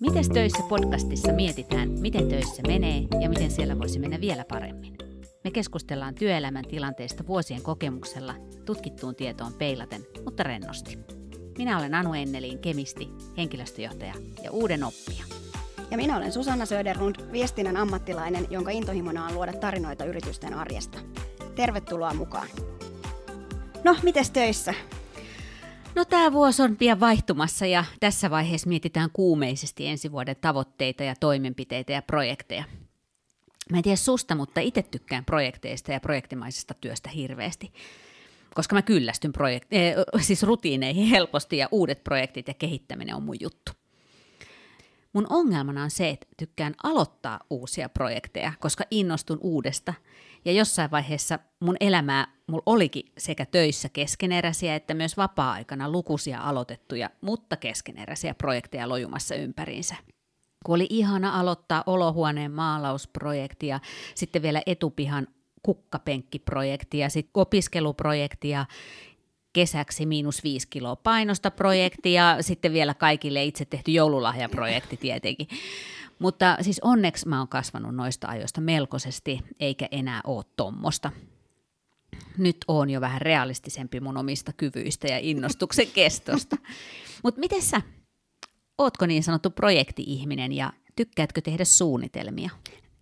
Miten töissä podcastissa mietitään, miten töissä menee ja miten siellä voisi mennä vielä paremmin. Me keskustellaan työelämän tilanteesta vuosien kokemuksella, tutkittuun tietoon peilaten, mutta rennosti. Minä olen Anu Ennelin kemisti, henkilöstöjohtaja ja uuden oppija. Ja minä olen Susanna Söderlund, viestinnän ammattilainen, jonka intohimona on luoda tarinoita yritysten arjesta. Tervetuloa mukaan. No, mites töissä? No tämä vuosi on pian vaihtumassa ja tässä vaiheessa mietitään kuumeisesti ensi vuoden tavoitteita ja toimenpiteitä ja projekteja. Mä en tiedä susta, mutta itse tykkään projekteista ja projektimaisesta työstä hirveästi, koska mä kyllästyn projek- eh, siis rutiineihin helposti ja uudet projektit ja kehittäminen on mun juttu. Mun ongelmana on se, että tykkään aloittaa uusia projekteja, koska innostun uudesta. Ja jossain vaiheessa mun elämää mulla olikin sekä töissä keskeneräisiä että myös vapaa-aikana lukuisia aloitettuja, mutta keskeneräisiä projekteja lojumassa ympäriinsä. Kun oli ihana aloittaa olohuoneen maalausprojekti ja sitten vielä etupihan kukkapenkkiprojekti ja sitten opiskeluprojekti ja kesäksi miinus viisi kiloa painosta projekti ja sitten vielä kaikille itse tehty joululahjaprojekti tietenkin. Mutta siis onneksi mä oon kasvanut noista ajoista melkoisesti, eikä enää ole tommosta. Nyt on jo vähän realistisempi mun omista kyvyistä ja innostuksen kestosta. Mutta miten sä? Ootko niin sanottu projekti-ihminen ja tykkäätkö tehdä suunnitelmia?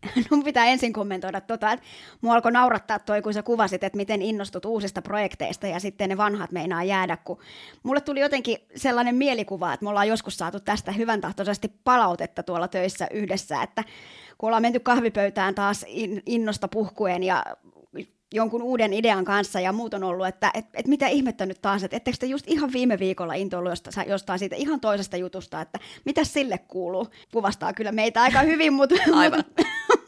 Mun pitää ensin kommentoida tota, että mua alkoi naurattaa toi, kun sä kuvasit, että miten innostut uusista projekteista ja sitten ne vanhat meinaa jäädä, kun mulle tuli jotenkin sellainen mielikuva, että me ollaan joskus saatu tästä hyvän tahtoisesti palautetta tuolla töissä yhdessä, että kun ollaan menty kahvipöytään taas innosta puhkuen ja jonkun uuden idean kanssa ja muut on ollut, että et, et mitä ihmettä nyt taas, että ettekö te just ihan viime viikolla intoillut jostain, jostain siitä ihan toisesta jutusta, että mitä sille kuuluu. Kuvastaa kyllä meitä aika hyvin, mutta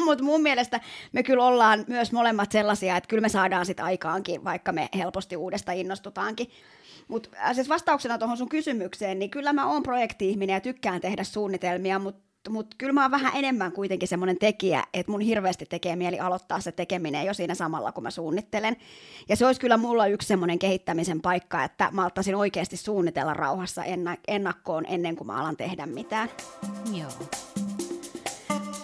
mut mun mielestä me kyllä ollaan myös molemmat sellaisia, että kyllä me saadaan sitä aikaankin, vaikka me helposti uudesta innostutaankin. Mutta äh, siis vastauksena tuohon sun kysymykseen, niin kyllä mä oon projekti-ihminen ja tykkään tehdä suunnitelmia, mutta mutta kyllä mä oon vähän enemmän kuitenkin semmoinen tekijä, että mun hirveästi tekee mieli aloittaa se tekeminen jo siinä samalla, kun mä suunnittelen. Ja se olisi kyllä mulla yksi semmoinen kehittämisen paikka, että mä alttaisin oikeasti suunnitella rauhassa ennakkoon ennen kuin mä alan tehdä mitään. Joo.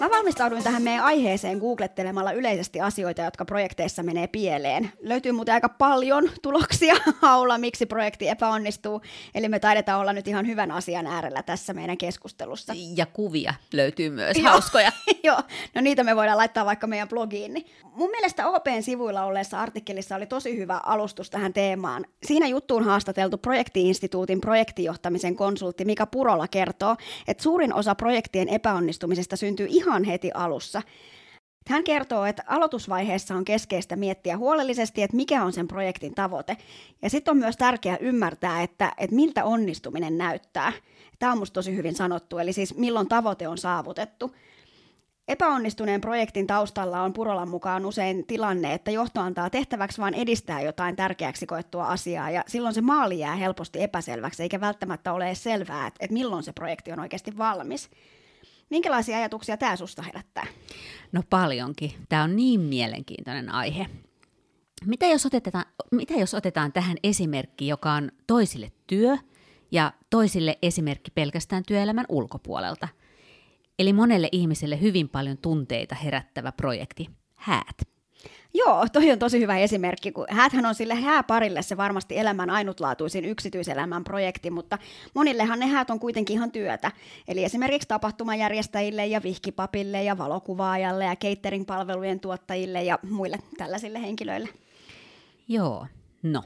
Mä valmistauduin tähän meidän aiheeseen googlettelemalla yleisesti asioita, jotka projekteissa menee pieleen. Löytyy muuten aika paljon tuloksia haula, miksi projekti epäonnistuu, eli me taidetaan olla nyt ihan hyvän asian äärellä tässä meidän keskustelussa. Ja kuvia löytyy myös, hauskoja. Joo, no niitä me voidaan laittaa vaikka meidän blogiin. Niin mun mielestä OPn sivuilla olleessa artikkelissa oli tosi hyvä alustus tähän teemaan. Siinä juttuun haastateltu projektiinstituutin projektijohtamisen konsultti Mika Purola kertoo, että suurin osa projektien epäonnistumisesta syntyy ihan ihan heti alussa. Hän kertoo, että aloitusvaiheessa on keskeistä miettiä huolellisesti, että mikä on sen projektin tavoite. Ja sitten on myös tärkeää ymmärtää, että, että miltä onnistuminen näyttää. Tämä on minusta tosi hyvin sanottu, eli siis milloin tavoite on saavutettu. Epäonnistuneen projektin taustalla on Purolan mukaan usein tilanne, että johto antaa tehtäväksi vain edistää jotain tärkeäksi koettua asiaa, ja silloin se maali jää helposti epäselväksi, eikä välttämättä ole selvää, että milloin se projekti on oikeasti valmis. Minkälaisia ajatuksia tämä susta herättää? No paljonkin. Tämä on niin mielenkiintoinen aihe. Mitä jos, otetaan, mitä jos otetaan tähän esimerkki, joka on toisille työ ja toisille esimerkki pelkästään työelämän ulkopuolelta? Eli monelle ihmiselle hyvin paljon tunteita herättävä projekti, häät. Joo, toi on tosi hyvä esimerkki, kun hääthän on sille hääparille se varmasti elämän ainutlaatuisin yksityiselämän projekti, mutta monillehan ne häät on kuitenkin ihan työtä. Eli esimerkiksi tapahtumajärjestäjille ja vihkipapille ja valokuvaajalle ja catering-palvelujen tuottajille ja muille tällaisille henkilöille. Joo, no.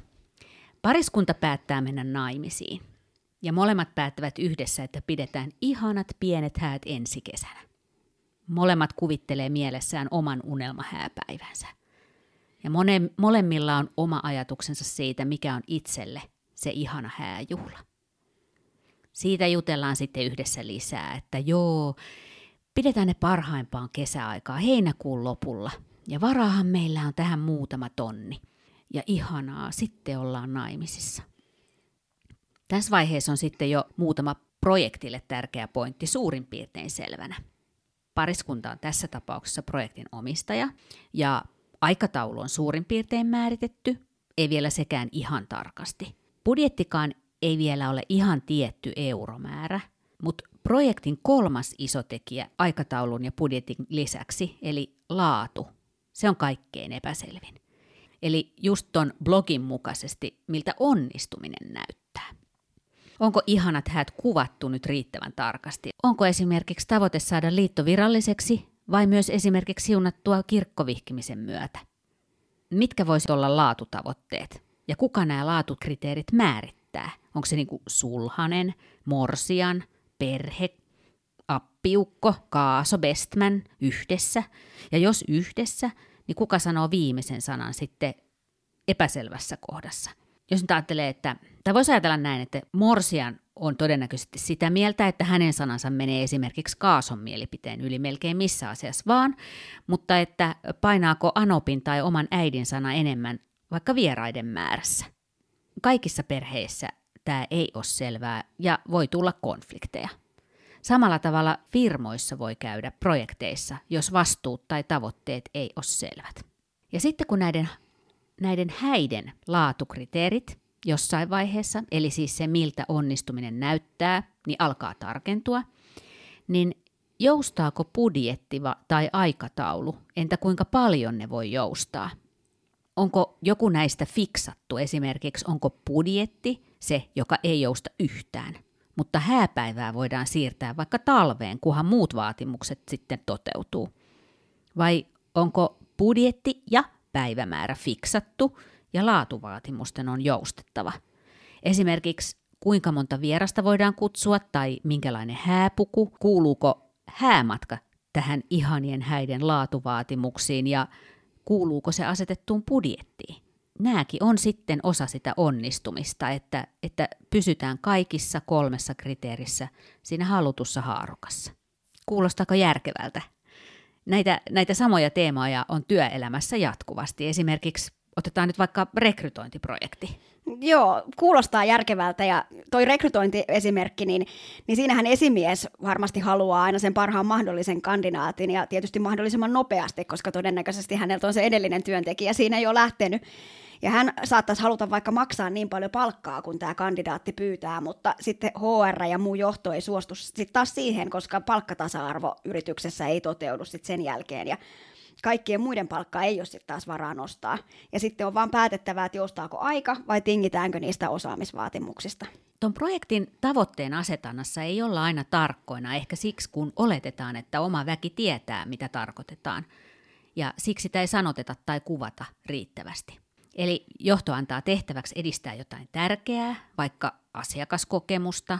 Pariskunta päättää mennä naimisiin. Ja molemmat päättävät yhdessä, että pidetään ihanat pienet häät ensi kesänä. Molemmat kuvittelee mielessään oman unelmahääpäivänsä. Ja mone, molemmilla on oma ajatuksensa siitä, mikä on itselle se ihana hääjuhla. Siitä jutellaan sitten yhdessä lisää, että joo, pidetään ne parhaimpaan kesäaikaa heinäkuun lopulla. Ja varahan meillä on tähän muutama tonni. Ja ihanaa, sitten ollaan naimisissa. Tässä vaiheessa on sitten jo muutama projektille tärkeä pointti suurin piirtein selvänä. Pariskunta on tässä tapauksessa projektin omistaja ja Aikataulu on suurin piirtein määritetty, ei vielä sekään ihan tarkasti. Budjettikaan ei vielä ole ihan tietty euromäärä, mutta projektin kolmas iso tekijä aikataulun ja budjetin lisäksi, eli laatu, se on kaikkein epäselvin. Eli just ton blogin mukaisesti, miltä onnistuminen näyttää. Onko ihanat häät kuvattu nyt riittävän tarkasti? Onko esimerkiksi tavoite saada liitto viralliseksi vai myös esimerkiksi siunattua kirkkovihkimisen myötä? Mitkä voisi olla laatutavoitteet? Ja kuka nämä laatukriteerit määrittää? Onko se niinku sulhanen, morsian, perhe, appiukko, kaaso, bestman yhdessä? Ja jos yhdessä, niin kuka sanoo viimeisen sanan sitten epäselvässä kohdassa? Jos nyt ajattelee, että, tai voisi ajatella näin, että Morsian on todennäköisesti sitä mieltä, että hänen sanansa menee esimerkiksi Kaason mielipiteen yli melkein missä asiassa vaan, mutta että painaako Anopin tai oman äidin sana enemmän vaikka vieraiden määrässä. Kaikissa perheissä tämä ei ole selvää ja voi tulla konflikteja. Samalla tavalla firmoissa voi käydä projekteissa, jos vastuut tai tavoitteet ei ole selvät. Ja sitten kun näiden, näiden häiden laatukriteerit jossain vaiheessa, eli siis se miltä onnistuminen näyttää, niin alkaa tarkentua, niin joustaako budjetti tai aikataulu, entä kuinka paljon ne voi joustaa? Onko joku näistä fiksattu, esimerkiksi onko budjetti se, joka ei jousta yhtään – mutta hääpäivää voidaan siirtää vaikka talveen, kunhan muut vaatimukset sitten toteutuu. Vai onko budjetti ja päivämäärä fiksattu ja laatuvaatimusten on joustettava? Esimerkiksi kuinka monta vierasta voidaan kutsua tai minkälainen hääpuku, kuuluuko häämatka tähän ihanien häiden laatuvaatimuksiin ja kuuluuko se asetettuun budjettiin nämäkin on sitten osa sitä onnistumista, että, että pysytään kaikissa kolmessa kriteerissä siinä halutussa haarukassa. Kuulostaako järkevältä? Näitä, näitä samoja teemoja on työelämässä jatkuvasti. Esimerkiksi otetaan nyt vaikka rekrytointiprojekti. Joo, kuulostaa järkevältä ja toi rekrytointiesimerkki, niin, niin siinähän esimies varmasti haluaa aina sen parhaan mahdollisen kandidaatin ja tietysti mahdollisimman nopeasti, koska todennäköisesti häneltä on se edellinen työntekijä siinä jo lähtenyt. Ja hän saattaisi haluta vaikka maksaa niin paljon palkkaa, kun tämä kandidaatti pyytää, mutta sitten HR ja muu johto ei suostu sitten taas siihen, koska palkkatasa-arvo yrityksessä ei toteudu sitten sen jälkeen. Ja kaikkien muiden palkkaa ei ole sitten taas varaa nostaa. Ja sitten on vaan päätettävää, että joustaako aika vai tingitäänkö niistä osaamisvaatimuksista. Tuon projektin tavoitteen asetannassa ei olla aina tarkkoina, ehkä siksi kun oletetaan, että oma väki tietää, mitä tarkoitetaan. Ja siksi sitä ei sanoteta tai kuvata riittävästi. Eli johto antaa tehtäväksi edistää jotain tärkeää, vaikka asiakaskokemusta,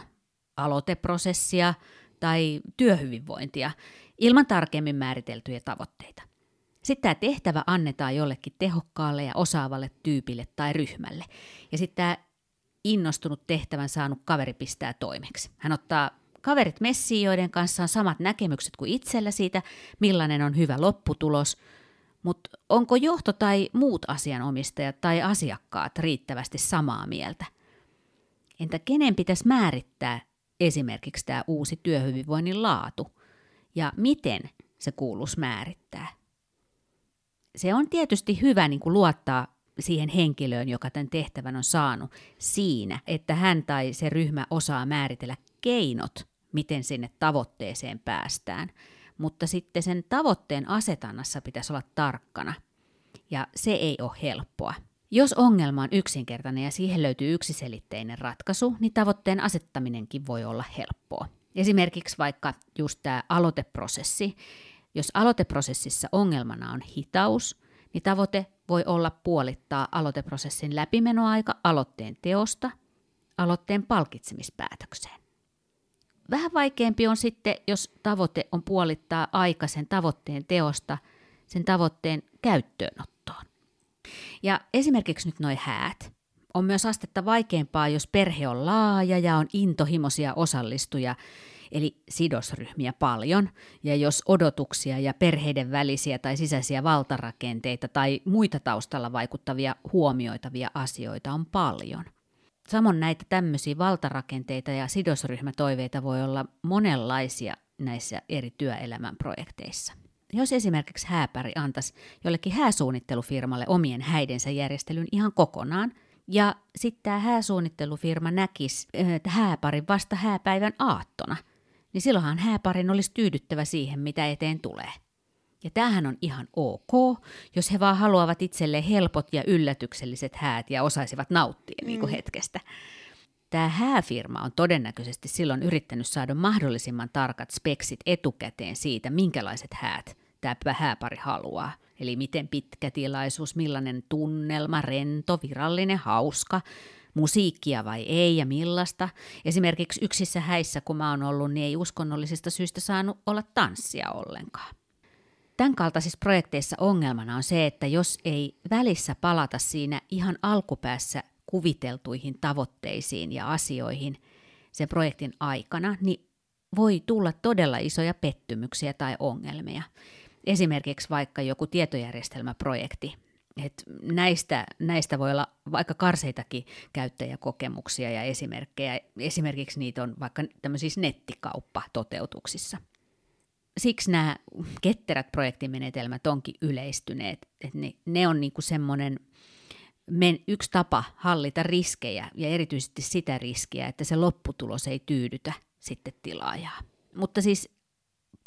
aloiteprosessia tai työhyvinvointia, ilman tarkemmin määriteltyjä tavoitteita. Sitten tämä tehtävä annetaan jollekin tehokkaalle ja osaavalle tyypille tai ryhmälle. Ja sitten tämä innostunut tehtävän saanut kaveri pistää toimeksi. Hän ottaa kaverit messiin, joiden kanssa on samat näkemykset kuin itsellä siitä, millainen on hyvä lopputulos – mutta onko johto tai muut asianomistajat tai asiakkaat riittävästi samaa mieltä? Entä kenen pitäisi määrittää esimerkiksi tämä uusi työhyvinvoinnin laatu? Ja miten se kuuluisi määrittää? Se on tietysti hyvä niin kuin luottaa siihen henkilöön, joka tämän tehtävän on saanut siinä, että hän tai se ryhmä osaa määritellä keinot, miten sinne tavoitteeseen päästään – mutta sitten sen tavoitteen asetannassa pitäisi olla tarkkana. Ja se ei ole helppoa. Jos ongelma on yksinkertainen ja siihen löytyy yksiselitteinen ratkaisu, niin tavoitteen asettaminenkin voi olla helppoa. Esimerkiksi vaikka just tämä aloiteprosessi. Jos aloiteprosessissa ongelmana on hitaus, niin tavoite voi olla puolittaa aloiteprosessin läpimenoaika aloitteen teosta aloitteen palkitsemispäätökseen. Vähän vaikeampi on sitten, jos tavoite on puolittaa aika sen tavoitteen teosta sen tavoitteen käyttöönottoon. Ja esimerkiksi nyt noin häät. On myös astetta vaikeampaa, jos perhe on laaja ja on intohimoisia osallistuja, eli sidosryhmiä paljon, ja jos odotuksia ja perheiden välisiä tai sisäisiä valtarakenteita tai muita taustalla vaikuttavia huomioitavia asioita on paljon – Samoin näitä tämmöisiä valtarakenteita ja sidosryhmätoiveita voi olla monenlaisia näissä eri työelämän projekteissa. Jos esimerkiksi hääpäri antaisi jollekin hääsuunnittelufirmalle omien häidensä järjestelyn ihan kokonaan, ja sitten tämä hääsuunnittelufirma näkisi hääparin vasta hääpäivän aattona, niin silloinhan hääparin olisi tyydyttävä siihen, mitä eteen tulee. Ja tämähän on ihan ok, jos he vaan haluavat itselleen helpot ja yllätykselliset häät ja osaisivat nauttia mm. niin kuin hetkestä. Tämä hääfirma on todennäköisesti silloin yrittänyt saada mahdollisimman tarkat speksit etukäteen siitä, minkälaiset häät tämä hääpari haluaa. Eli miten pitkä tilaisuus, millainen tunnelma, rento, virallinen, hauska, musiikkia vai ei ja millaista. Esimerkiksi yksissä häissä, kun mä oon ollut, niin ei uskonnollisista syistä saanut olla tanssia ollenkaan. Tämän kaltaisissa projekteissa ongelmana on se, että jos ei välissä palata siinä ihan alkupäässä kuviteltuihin tavoitteisiin ja asioihin sen projektin aikana, niin voi tulla todella isoja pettymyksiä tai ongelmia. Esimerkiksi vaikka joku tietojärjestelmäprojekti. Et näistä, näistä voi olla vaikka karseitakin käyttäjäkokemuksia ja esimerkkejä. Esimerkiksi niitä on vaikka tämmöisissä nettikauppatoteutuksissa. Siksi nämä ketterät projektimenetelmät onkin yleistyneet. Et ne, ne on niinku semmoinen – men, yksi tapa hallita riskejä ja erityisesti sitä riskiä, että se lopputulos ei tyydytä sitten tilaajaa. Mutta siis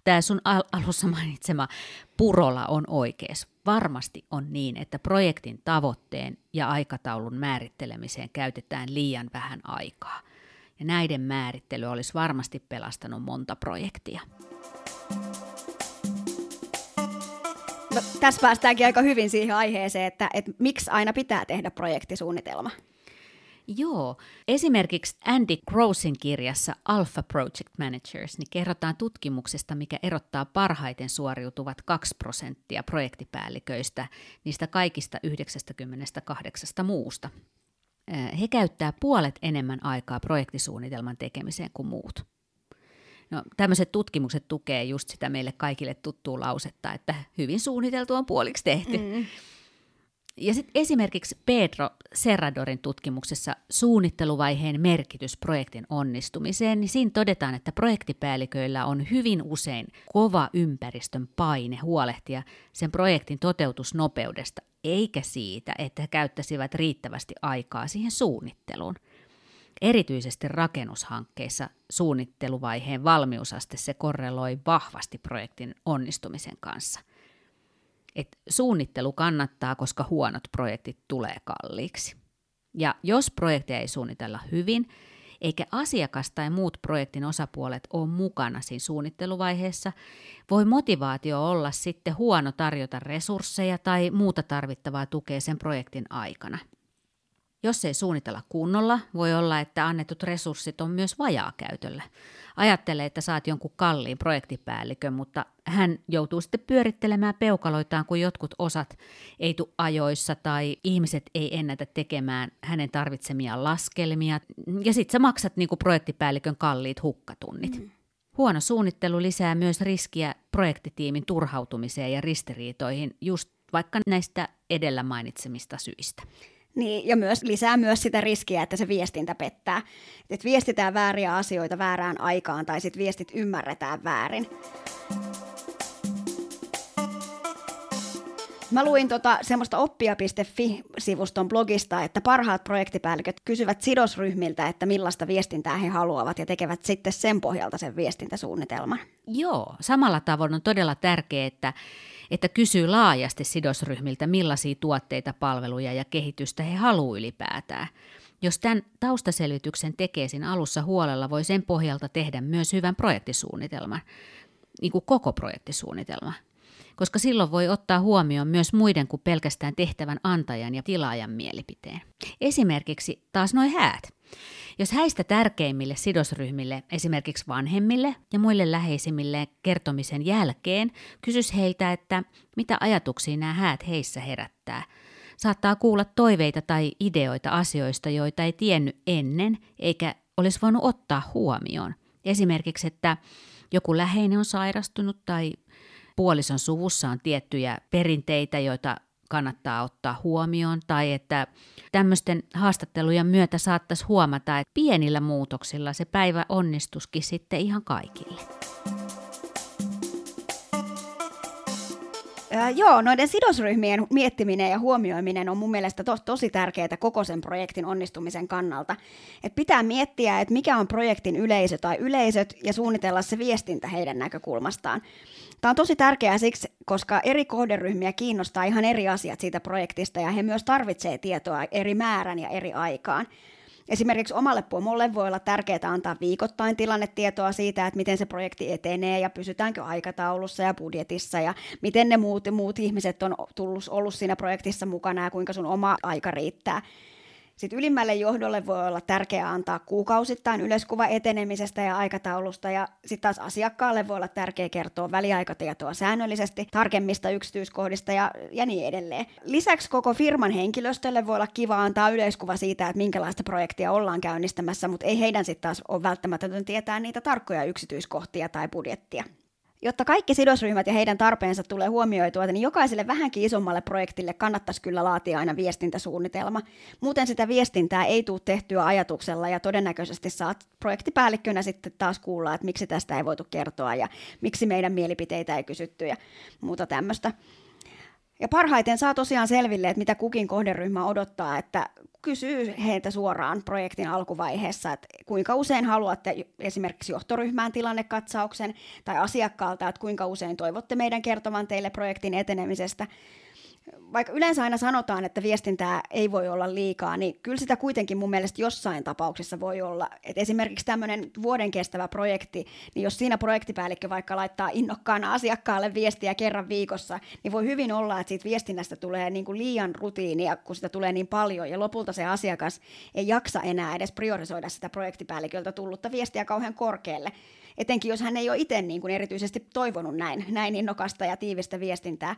tämä sun al- alussa mainitsema purola on oikeas. Varmasti on niin, että projektin tavoitteen ja aikataulun määrittelemiseen käytetään liian vähän aikaa. Ja näiden määrittely olisi varmasti pelastanut monta projektia. No, tässä päästäänkin aika hyvin siihen aiheeseen, että, että miksi aina pitää tehdä projektisuunnitelma. Joo. Esimerkiksi Andy Grossin kirjassa Alpha Project Managers niin kerrotaan tutkimuksesta, mikä erottaa parhaiten suoriutuvat 2 prosenttia projektipäälliköistä niistä kaikista 98 muusta. He käyttää puolet enemmän aikaa projektisuunnitelman tekemiseen kuin muut. No, tämmöiset tutkimukset tukee just sitä meille kaikille tuttua lausetta, että hyvin suunniteltu on puoliksi tehty. Mm. Ja sitten esimerkiksi Pedro Serradorin tutkimuksessa suunnitteluvaiheen merkitys projektin onnistumiseen, niin siinä todetaan, että projektipäälliköillä on hyvin usein kova ympäristön paine huolehtia sen projektin toteutusnopeudesta, eikä siitä, että he käyttäisivät riittävästi aikaa siihen suunnitteluun – Erityisesti rakennushankkeissa suunnitteluvaiheen valmiusaste se korreloi vahvasti projektin onnistumisen kanssa. Et suunnittelu kannattaa, koska huonot projektit tulee kalliiksi. Ja jos projekteja ei suunnitella hyvin, eikä asiakas tai muut projektin osapuolet ole mukana siinä suunnitteluvaiheessa, voi motivaatio olla sitten huono tarjota resursseja tai muuta tarvittavaa tukea sen projektin aikana – jos ei suunnitella kunnolla, voi olla, että annetut resurssit on myös vajaa käytöllä. Ajattelee, että saat jonkun kalliin projektipäällikön, mutta hän joutuu sitten pyörittelemään peukaloitaan, kun jotkut osat ei tule ajoissa tai ihmiset ei ennätä tekemään hänen tarvitsemia laskelmia. Ja sitten sä maksat niin kuin projektipäällikön kalliit hukkatunnit. Mm. Huono suunnittelu lisää myös riskiä projektitiimin turhautumiseen ja ristiriitoihin just vaikka näistä edellä mainitsemista syistä. Niin, ja myös lisää myös sitä riskiä, että se viestintä pettää. Että viestitään vääriä asioita väärään aikaan tai sitten viestit ymmärretään väärin. Mä luin tota semmoista oppia.fi-sivuston blogista, että parhaat projektipäälliköt kysyvät sidosryhmiltä, että millaista viestintää he haluavat ja tekevät sitten sen pohjalta sen viestintäsuunnitelman. Joo, samalla tavoin on todella tärkeää, että että kysyy laajasti sidosryhmiltä, millaisia tuotteita, palveluja ja kehitystä he haluavat ylipäätään. Jos tämän taustaselvityksen tekee siinä alussa huolella, voi sen pohjalta tehdä myös hyvän projektisuunnitelman, niin kuin koko projektisuunnitelma. Koska silloin voi ottaa huomioon myös muiden kuin pelkästään tehtävän antajan ja tilaajan mielipiteen. Esimerkiksi taas noin häät. Jos häistä tärkeimmille sidosryhmille, esimerkiksi vanhemmille ja muille läheisimmille kertomisen jälkeen, kysys heiltä, että mitä ajatuksia nämä häät heissä herättää. Saattaa kuulla toiveita tai ideoita asioista, joita ei tiennyt ennen eikä olisi voinut ottaa huomioon. Esimerkiksi, että joku läheinen on sairastunut tai puolison suvussa on tiettyjä perinteitä, joita kannattaa ottaa huomioon, tai että tämmöisten haastattelujen myötä saattaisi huomata, että pienillä muutoksilla se päivä onnistuskin sitten ihan kaikille. Äh, joo, noiden sidosryhmien miettiminen ja huomioiminen on mun mielestä to- tosi tärkeää koko sen projektin onnistumisen kannalta. Et pitää miettiä, että mikä on projektin yleisö tai yleisöt ja suunnitella se viestintä heidän näkökulmastaan. Tämä on tosi tärkeää siksi, koska eri kohderyhmiä kiinnostaa ihan eri asiat siitä projektista ja he myös tarvitsevat tietoa eri määrän ja eri aikaan. Esimerkiksi omalle pomolle voi olla tärkeää antaa viikoittain tilannetietoa siitä, että miten se projekti etenee ja pysytäänkö aikataulussa ja budjetissa ja miten ne muut, muut ihmiset on tullut, ollut siinä projektissa mukana ja kuinka sun oma aika riittää. Sitten ylimmälle johdolle voi olla tärkeää antaa kuukausittain yleiskuva etenemisestä ja aikataulusta, ja sitten taas asiakkaalle voi olla tärkeää kertoa väliaikatietoa säännöllisesti, tarkemmista yksityiskohdista ja, ja niin edelleen. Lisäksi koko firman henkilöstölle voi olla kiva antaa yleiskuva siitä, että minkälaista projektia ollaan käynnistämässä, mutta ei heidän sitten taas ole välttämätöntä tietää niitä tarkkoja yksityiskohtia tai budjettia. Jotta kaikki sidosryhmät ja heidän tarpeensa tulee huomioitua, niin jokaiselle vähänkin isommalle projektille kannattaisi kyllä laatia aina viestintäsuunnitelma. Muuten sitä viestintää ei tule tehtyä ajatuksella ja todennäköisesti saat projektipäällikkönä sitten taas kuulla, että miksi tästä ei voitu kertoa ja miksi meidän mielipiteitä ei kysytty ja muuta tämmöistä. Ja parhaiten saa tosiaan selville, että mitä kukin kohderyhmä odottaa, että kysyy heiltä suoraan projektin alkuvaiheessa, että kuinka usein haluatte esimerkiksi johtoryhmään tilannekatsauksen tai asiakkaalta, että kuinka usein toivotte meidän kertovan teille projektin etenemisestä vaikka yleensä aina sanotaan, että viestintää ei voi olla liikaa, niin kyllä sitä kuitenkin mun mielestä jossain tapauksessa voi olla. Et esimerkiksi tämmöinen vuoden kestävä projekti, niin jos siinä projektipäällikkö vaikka laittaa innokkaana asiakkaalle viestiä kerran viikossa, niin voi hyvin olla, että siitä viestinnästä tulee niin kuin liian rutiinia, kun sitä tulee niin paljon, ja lopulta se asiakas ei jaksa enää edes priorisoida sitä projektipäälliköltä tullutta viestiä kauhean korkealle etenkin jos hän ei ole itse niin kuin erityisesti toivonut näin, näin innokasta ja tiivistä viestintää.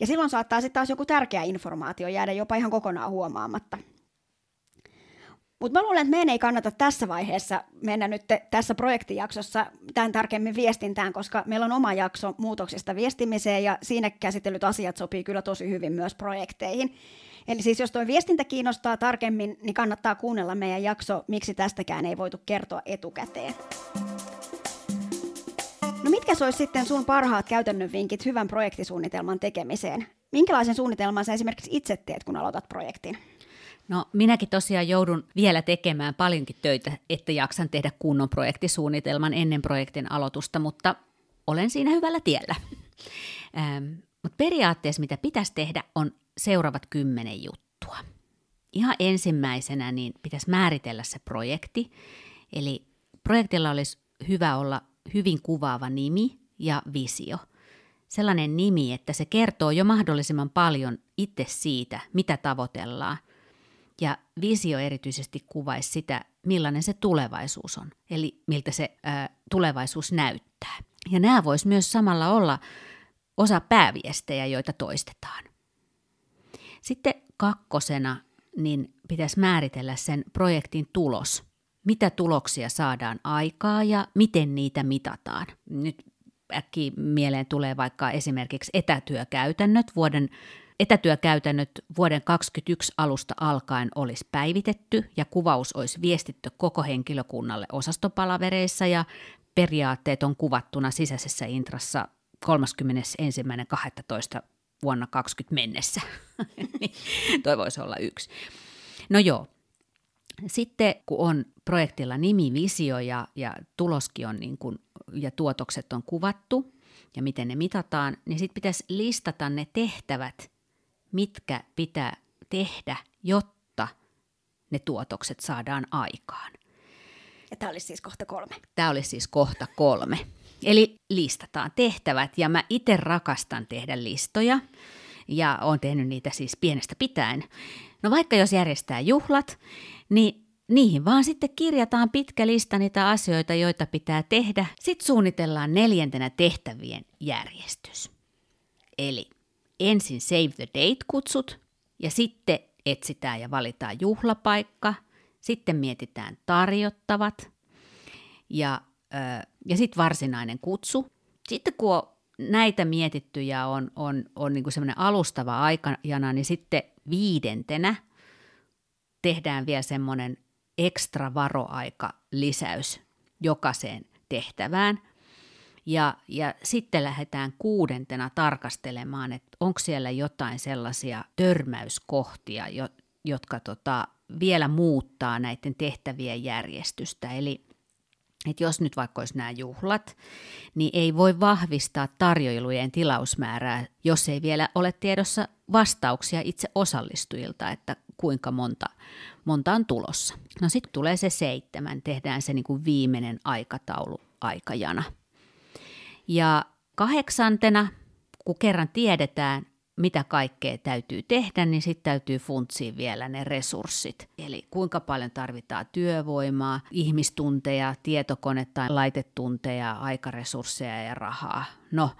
Ja silloin saattaa sitten taas joku tärkeä informaatio jäädä jopa ihan kokonaan huomaamatta. Mutta mä luulen, että meidän ei kannata tässä vaiheessa mennä nyt tässä projektijaksossa tämän tarkemmin viestintään, koska meillä on oma jakso muutoksista viestimiseen ja siinä käsitellyt asiat sopii kyllä tosi hyvin myös projekteihin. Eli siis jos tuo viestintä kiinnostaa tarkemmin, niin kannattaa kuunnella meidän jakso, miksi tästäkään ei voitu kertoa etukäteen. No mitkä olisi sitten sun parhaat käytännön vinkit hyvän projektisuunnitelman tekemiseen? Minkälaisen suunnitelman sä esimerkiksi itse teet, kun aloitat projektin? No minäkin tosiaan joudun vielä tekemään paljonkin töitä, että jaksan tehdä kunnon projektisuunnitelman ennen projektin aloitusta, mutta olen siinä hyvällä tiellä. Ähm, mutta periaatteessa mitä pitäisi tehdä on seuraavat kymmenen juttua. Ihan ensimmäisenä niin pitäisi määritellä se projekti, eli projektilla olisi hyvä olla hyvin kuvaava nimi ja visio. Sellainen nimi, että se kertoo jo mahdollisimman paljon itse siitä, mitä tavoitellaan. Ja visio erityisesti kuvaisi sitä, millainen se tulevaisuus on, eli miltä se ää, tulevaisuus näyttää. Ja nämä vois myös samalla olla osa pääviestejä, joita toistetaan. Sitten kakkosena niin pitäisi määritellä sen projektin tulos – mitä tuloksia saadaan aikaa ja miten niitä mitataan. Nyt äkki mieleen tulee vaikka esimerkiksi etätyökäytännöt. Vuoden, etätyökäytännöt vuoden 2021 alusta alkaen olisi päivitetty ja kuvaus olisi viestitty koko henkilökunnalle osastopalavereissa ja periaatteet on kuvattuna sisäisessä intrassa 31.12. vuonna 2020 mennessä. Niin, toi voisi olla yksi. No joo, sitten kun on projektilla nimi, visio ja, ja tuloskin on niin kuin, ja tuotokset on kuvattu ja miten ne mitataan, niin sitten pitäisi listata ne tehtävät, mitkä pitää tehdä, jotta ne tuotokset saadaan aikaan. Ja tämä olisi siis kohta kolme. Tämä olisi siis kohta kolme. Eli listataan tehtävät ja mä itse rakastan tehdä listoja ja olen tehnyt niitä siis pienestä pitäen. No vaikka jos järjestää juhlat, niin niihin vaan sitten kirjataan pitkä lista niitä asioita, joita pitää tehdä. Sitten suunnitellaan neljäntenä tehtävien järjestys. Eli ensin save the date-kutsut ja sitten etsitään ja valitaan juhlapaikka. Sitten mietitään tarjottavat ja, ja sitten varsinainen kutsu. Sitten kun on näitä mietittyjä on, on, on niin semmoinen alustava aikana, niin sitten viidentenä tehdään vielä semmoinen ekstra varoaika lisäys jokaiseen tehtävään. Ja, ja sitten lähdetään kuudentena tarkastelemaan, että onko siellä jotain sellaisia törmäyskohtia, jo, jotka tota, vielä muuttaa näiden tehtävien järjestystä. Eli että jos nyt vaikka olisi nämä juhlat, niin ei voi vahvistaa tarjoilujen tilausmäärää, jos ei vielä ole tiedossa vastauksia itse osallistujilta, että kuinka monta, monta on tulossa. No sitten tulee se seitsemän, tehdään se niin kuin viimeinen aikataulu aikajana. Ja kahdeksantena, kun kerran tiedetään, mitä kaikkea täytyy tehdä, niin sitten täytyy funtsia vielä ne resurssit. Eli kuinka paljon tarvitaan työvoimaa, ihmistunteja, tietokone- tai laitetunteja, aikaresursseja ja rahaa. No,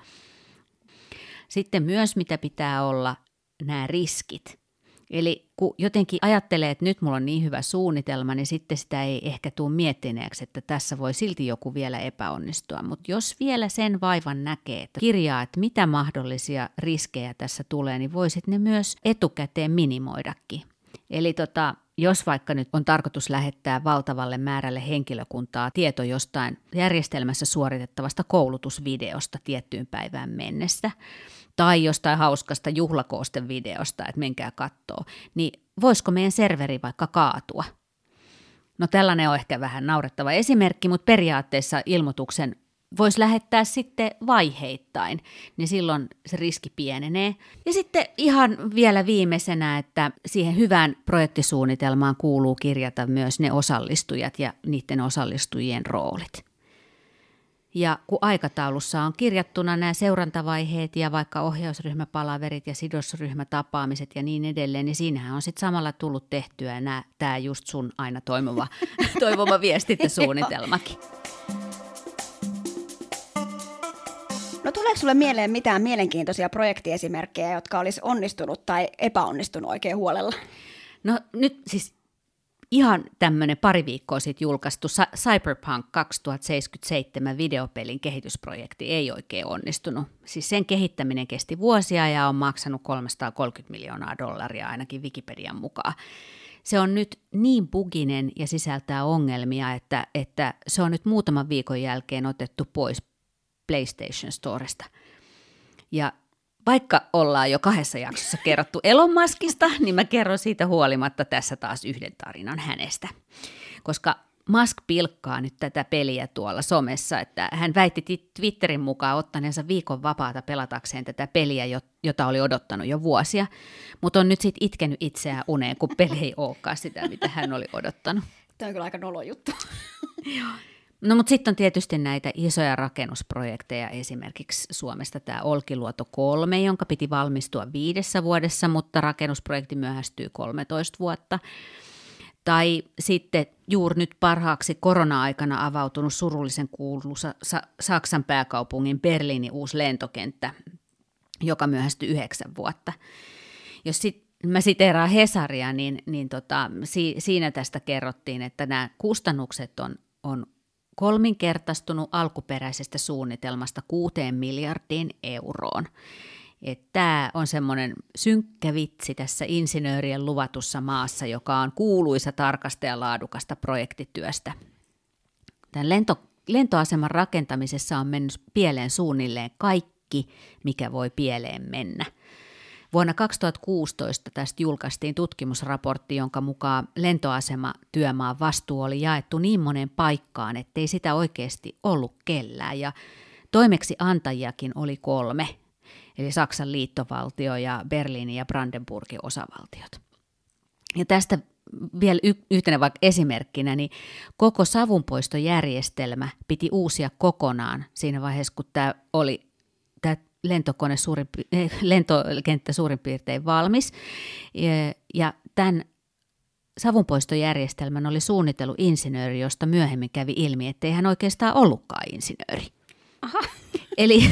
sitten myös mitä pitää olla nämä riskit. Eli kun jotenkin ajattelee, että nyt mulla on niin hyvä suunnitelma, niin sitten sitä ei ehkä tule miettineeksi, että tässä voi silti joku vielä epäonnistua. Mutta jos vielä sen vaivan näkee, että kirjaa, että mitä mahdollisia riskejä tässä tulee, niin voisit ne myös etukäteen minimoidakin. Eli tota, jos vaikka nyt on tarkoitus lähettää valtavalle määrälle henkilökuntaa tieto jostain järjestelmässä suoritettavasta koulutusvideosta tiettyyn päivään mennessä, tai jostain hauskasta juhlakoosten videosta, että menkää kattoo, niin voisiko meidän serveri vaikka kaatua? No tällainen on ehkä vähän naurettava esimerkki, mutta periaatteessa ilmoituksen voisi lähettää sitten vaiheittain, niin silloin se riski pienenee. Ja sitten ihan vielä viimeisenä, että siihen hyvään projektisuunnitelmaan kuuluu kirjata myös ne osallistujat ja niiden osallistujien roolit. Ja kun aikataulussa on kirjattuna nämä seurantavaiheet ja vaikka ohjausryhmäpalaverit ja sidosryhmätapaamiset ja niin edelleen, niin siinähän on sitten samalla tullut tehtyä nämä, tämä just sun aina toivoma, toivoma viestintäsuunnitelmakin. No tuleeko sulle mieleen mitään mielenkiintoisia projektiesimerkkejä, jotka olisi onnistunut tai epäonnistunut oikein huolella? No nyt siis ihan tämmöinen pari viikkoa sitten julkaistu Cyberpunk 2077 videopelin kehitysprojekti ei oikein onnistunut. Siis sen kehittäminen kesti vuosia ja on maksanut 330 miljoonaa dollaria ainakin Wikipedian mukaan. Se on nyt niin buginen ja sisältää ongelmia, että, että se on nyt muutaman viikon jälkeen otettu pois PlayStation Storesta. Ja vaikka ollaan jo kahdessa jaksossa kerrottu Elon Muskista, niin mä kerron siitä huolimatta tässä taas yhden tarinan hänestä. Koska Musk pilkkaa nyt tätä peliä tuolla somessa, että hän väitti Twitterin mukaan ottaneensa viikon vapaata pelatakseen tätä peliä, jota oli odottanut jo vuosia, mutta on nyt sitten itkenyt itseään uneen, kun peli ei olekaan sitä, mitä hän oli odottanut. Tämä on kyllä aika nolo juttu. Joo. No mutta sitten on tietysti näitä isoja rakennusprojekteja, esimerkiksi Suomesta tämä Olkiluoto 3, jonka piti valmistua viidessä vuodessa, mutta rakennusprojekti myöhästyy 13 vuotta. Tai sitten juuri nyt parhaaksi korona-aikana avautunut surullisen kuuluisa Saksan pääkaupungin Berliinin uusi lentokenttä, joka myöhästyi yhdeksän vuotta. Jos sit, mä siteeraan Hesaria, niin, niin tota, si, siinä tästä kerrottiin, että nämä kustannukset on, on kolminkertaistunut alkuperäisestä suunnitelmasta kuuteen miljardiin euroon. Tämä on semmoinen synkkä vitsi tässä insinöörien luvatussa maassa, joka on kuuluisa tarkasta ja laadukasta projektityöstä. Tämän lento, lentoaseman rakentamisessa on mennyt pieleen suunnilleen kaikki, mikä voi pieleen mennä – Vuonna 2016 tästä julkaistiin tutkimusraportti, jonka mukaan lentoasema työmaan vastuu oli jaettu niin monen paikkaan, ettei sitä oikeasti ollut kellään. Ja toimeksi antajiakin oli kolme, eli Saksan liittovaltio ja Berliinin ja Brandenburgin osavaltiot. Ja tästä vielä yhtenä vaikka esimerkkinä, niin koko savunpoistojärjestelmä piti uusia kokonaan siinä vaiheessa, kun tämä oli tämä lentokone suurin, eh, lentokenttä suurin piirtein valmis. Ja tämän savunpoistojärjestelmän oli suunnitellut insinööri, josta myöhemmin kävi ilmi, ettei hän oikeastaan ollutkaan insinööri. Aha. Eli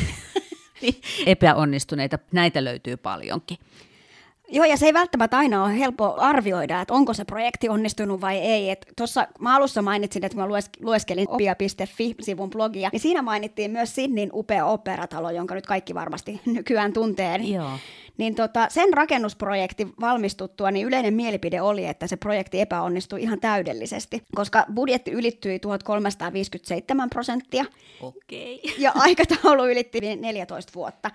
epäonnistuneita, näitä löytyy paljonkin. Joo, ja se ei välttämättä aina ole helppo arvioida, että onko se projekti onnistunut vai ei. Tuossa mä alussa mainitsin, että mä lueskelin opia.fi-sivun blogia, niin siinä mainittiin myös Sinnin upea operatalo, jonka nyt kaikki varmasti nykyään tuntee. Niin, Joo. Niin tota, sen rakennusprojekti valmistuttua, niin yleinen mielipide oli, että se projekti epäonnistui ihan täydellisesti, koska budjetti ylittyi 1357 prosenttia. Okei. Ja aikataulu ylitti 14 vuotta.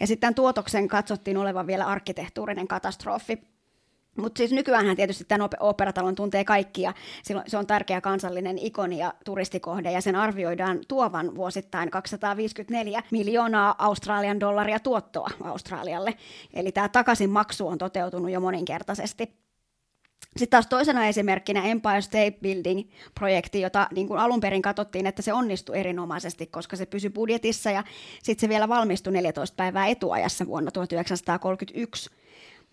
Ja sitten tuotoksen katsottiin olevan vielä arkkitehtuurinen katastrofi. Mutta siis nykyään tietysti tämän operatalon tuntee kaikki ja se on tärkeä kansallinen ikoni ja turistikohde ja sen arvioidaan tuovan vuosittain 254 miljoonaa Australian dollaria tuottoa Australialle. Eli tämä takaisinmaksu on toteutunut jo moninkertaisesti. Sitten taas toisena esimerkkinä Empire State Building-projekti, jota niin kuin alun perin katsottiin, että se onnistui erinomaisesti, koska se pysyi budjetissa ja sitten se vielä valmistui 14 päivää etuajassa vuonna 1931.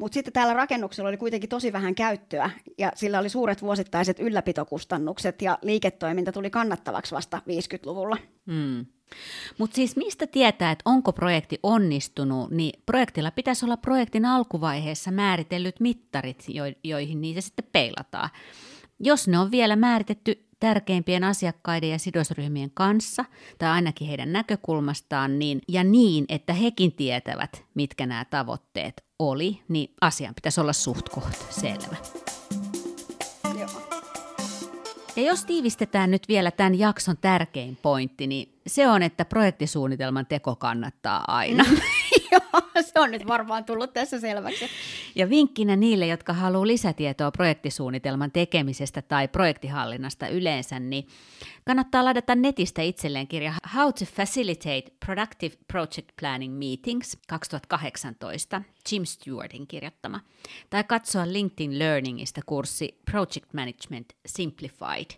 Mutta sitten täällä rakennuksella oli kuitenkin tosi vähän käyttöä ja sillä oli suuret vuosittaiset ylläpitokustannukset ja liiketoiminta tuli kannattavaksi vasta 50-luvulla. Hmm. Mutta siis mistä tietää, että onko projekti onnistunut, niin projektilla pitäisi olla projektin alkuvaiheessa määritellyt mittarit, jo- joihin niitä sitten peilataan. Jos ne on vielä määritetty tärkeimpien asiakkaiden ja sidosryhmien kanssa, tai ainakin heidän näkökulmastaan, niin, ja niin, että hekin tietävät, mitkä nämä tavoitteet oli, niin asian pitäisi olla suht koht selvä. Ja jos tiivistetään nyt vielä tämän jakson tärkein pointti, niin se on, että projektisuunnitelman teko kannattaa aina. Joo, se on nyt varmaan tullut tässä selväksi. Ja vinkkinä niille, jotka haluaa lisätietoa projektisuunnitelman tekemisestä tai projektihallinnasta yleensä, niin kannattaa ladata netistä itselleen kirja How to Facilitate Productive Project Planning Meetings 2018, Jim Stewartin kirjoittama, tai katsoa LinkedIn Learningista kurssi Project Management Simplified,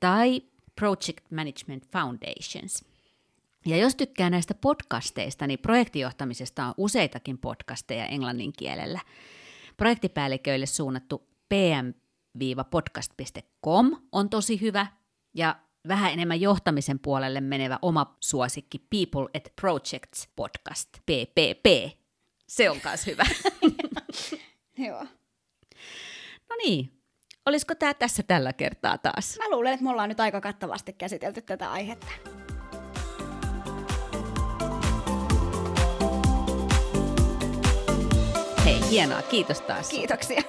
tai Project Management Foundations – ja jos tykkää näistä podcasteista, niin projektijohtamisesta on useitakin podcasteja englannin kielellä. Projektipäälliköille suunnattu pm-podcast.com on tosi hyvä ja vähän enemmän johtamisen puolelle menevä oma suosikki People at Projects podcast, PPP. Se on myös hyvä. Joo. No niin, olisiko tämä tässä tällä kertaa taas? Mä luulen, että me ollaan nyt aika kattavasti käsitelty tätä aihetta. Hienoa. Kiitos taas. Kiitoksia.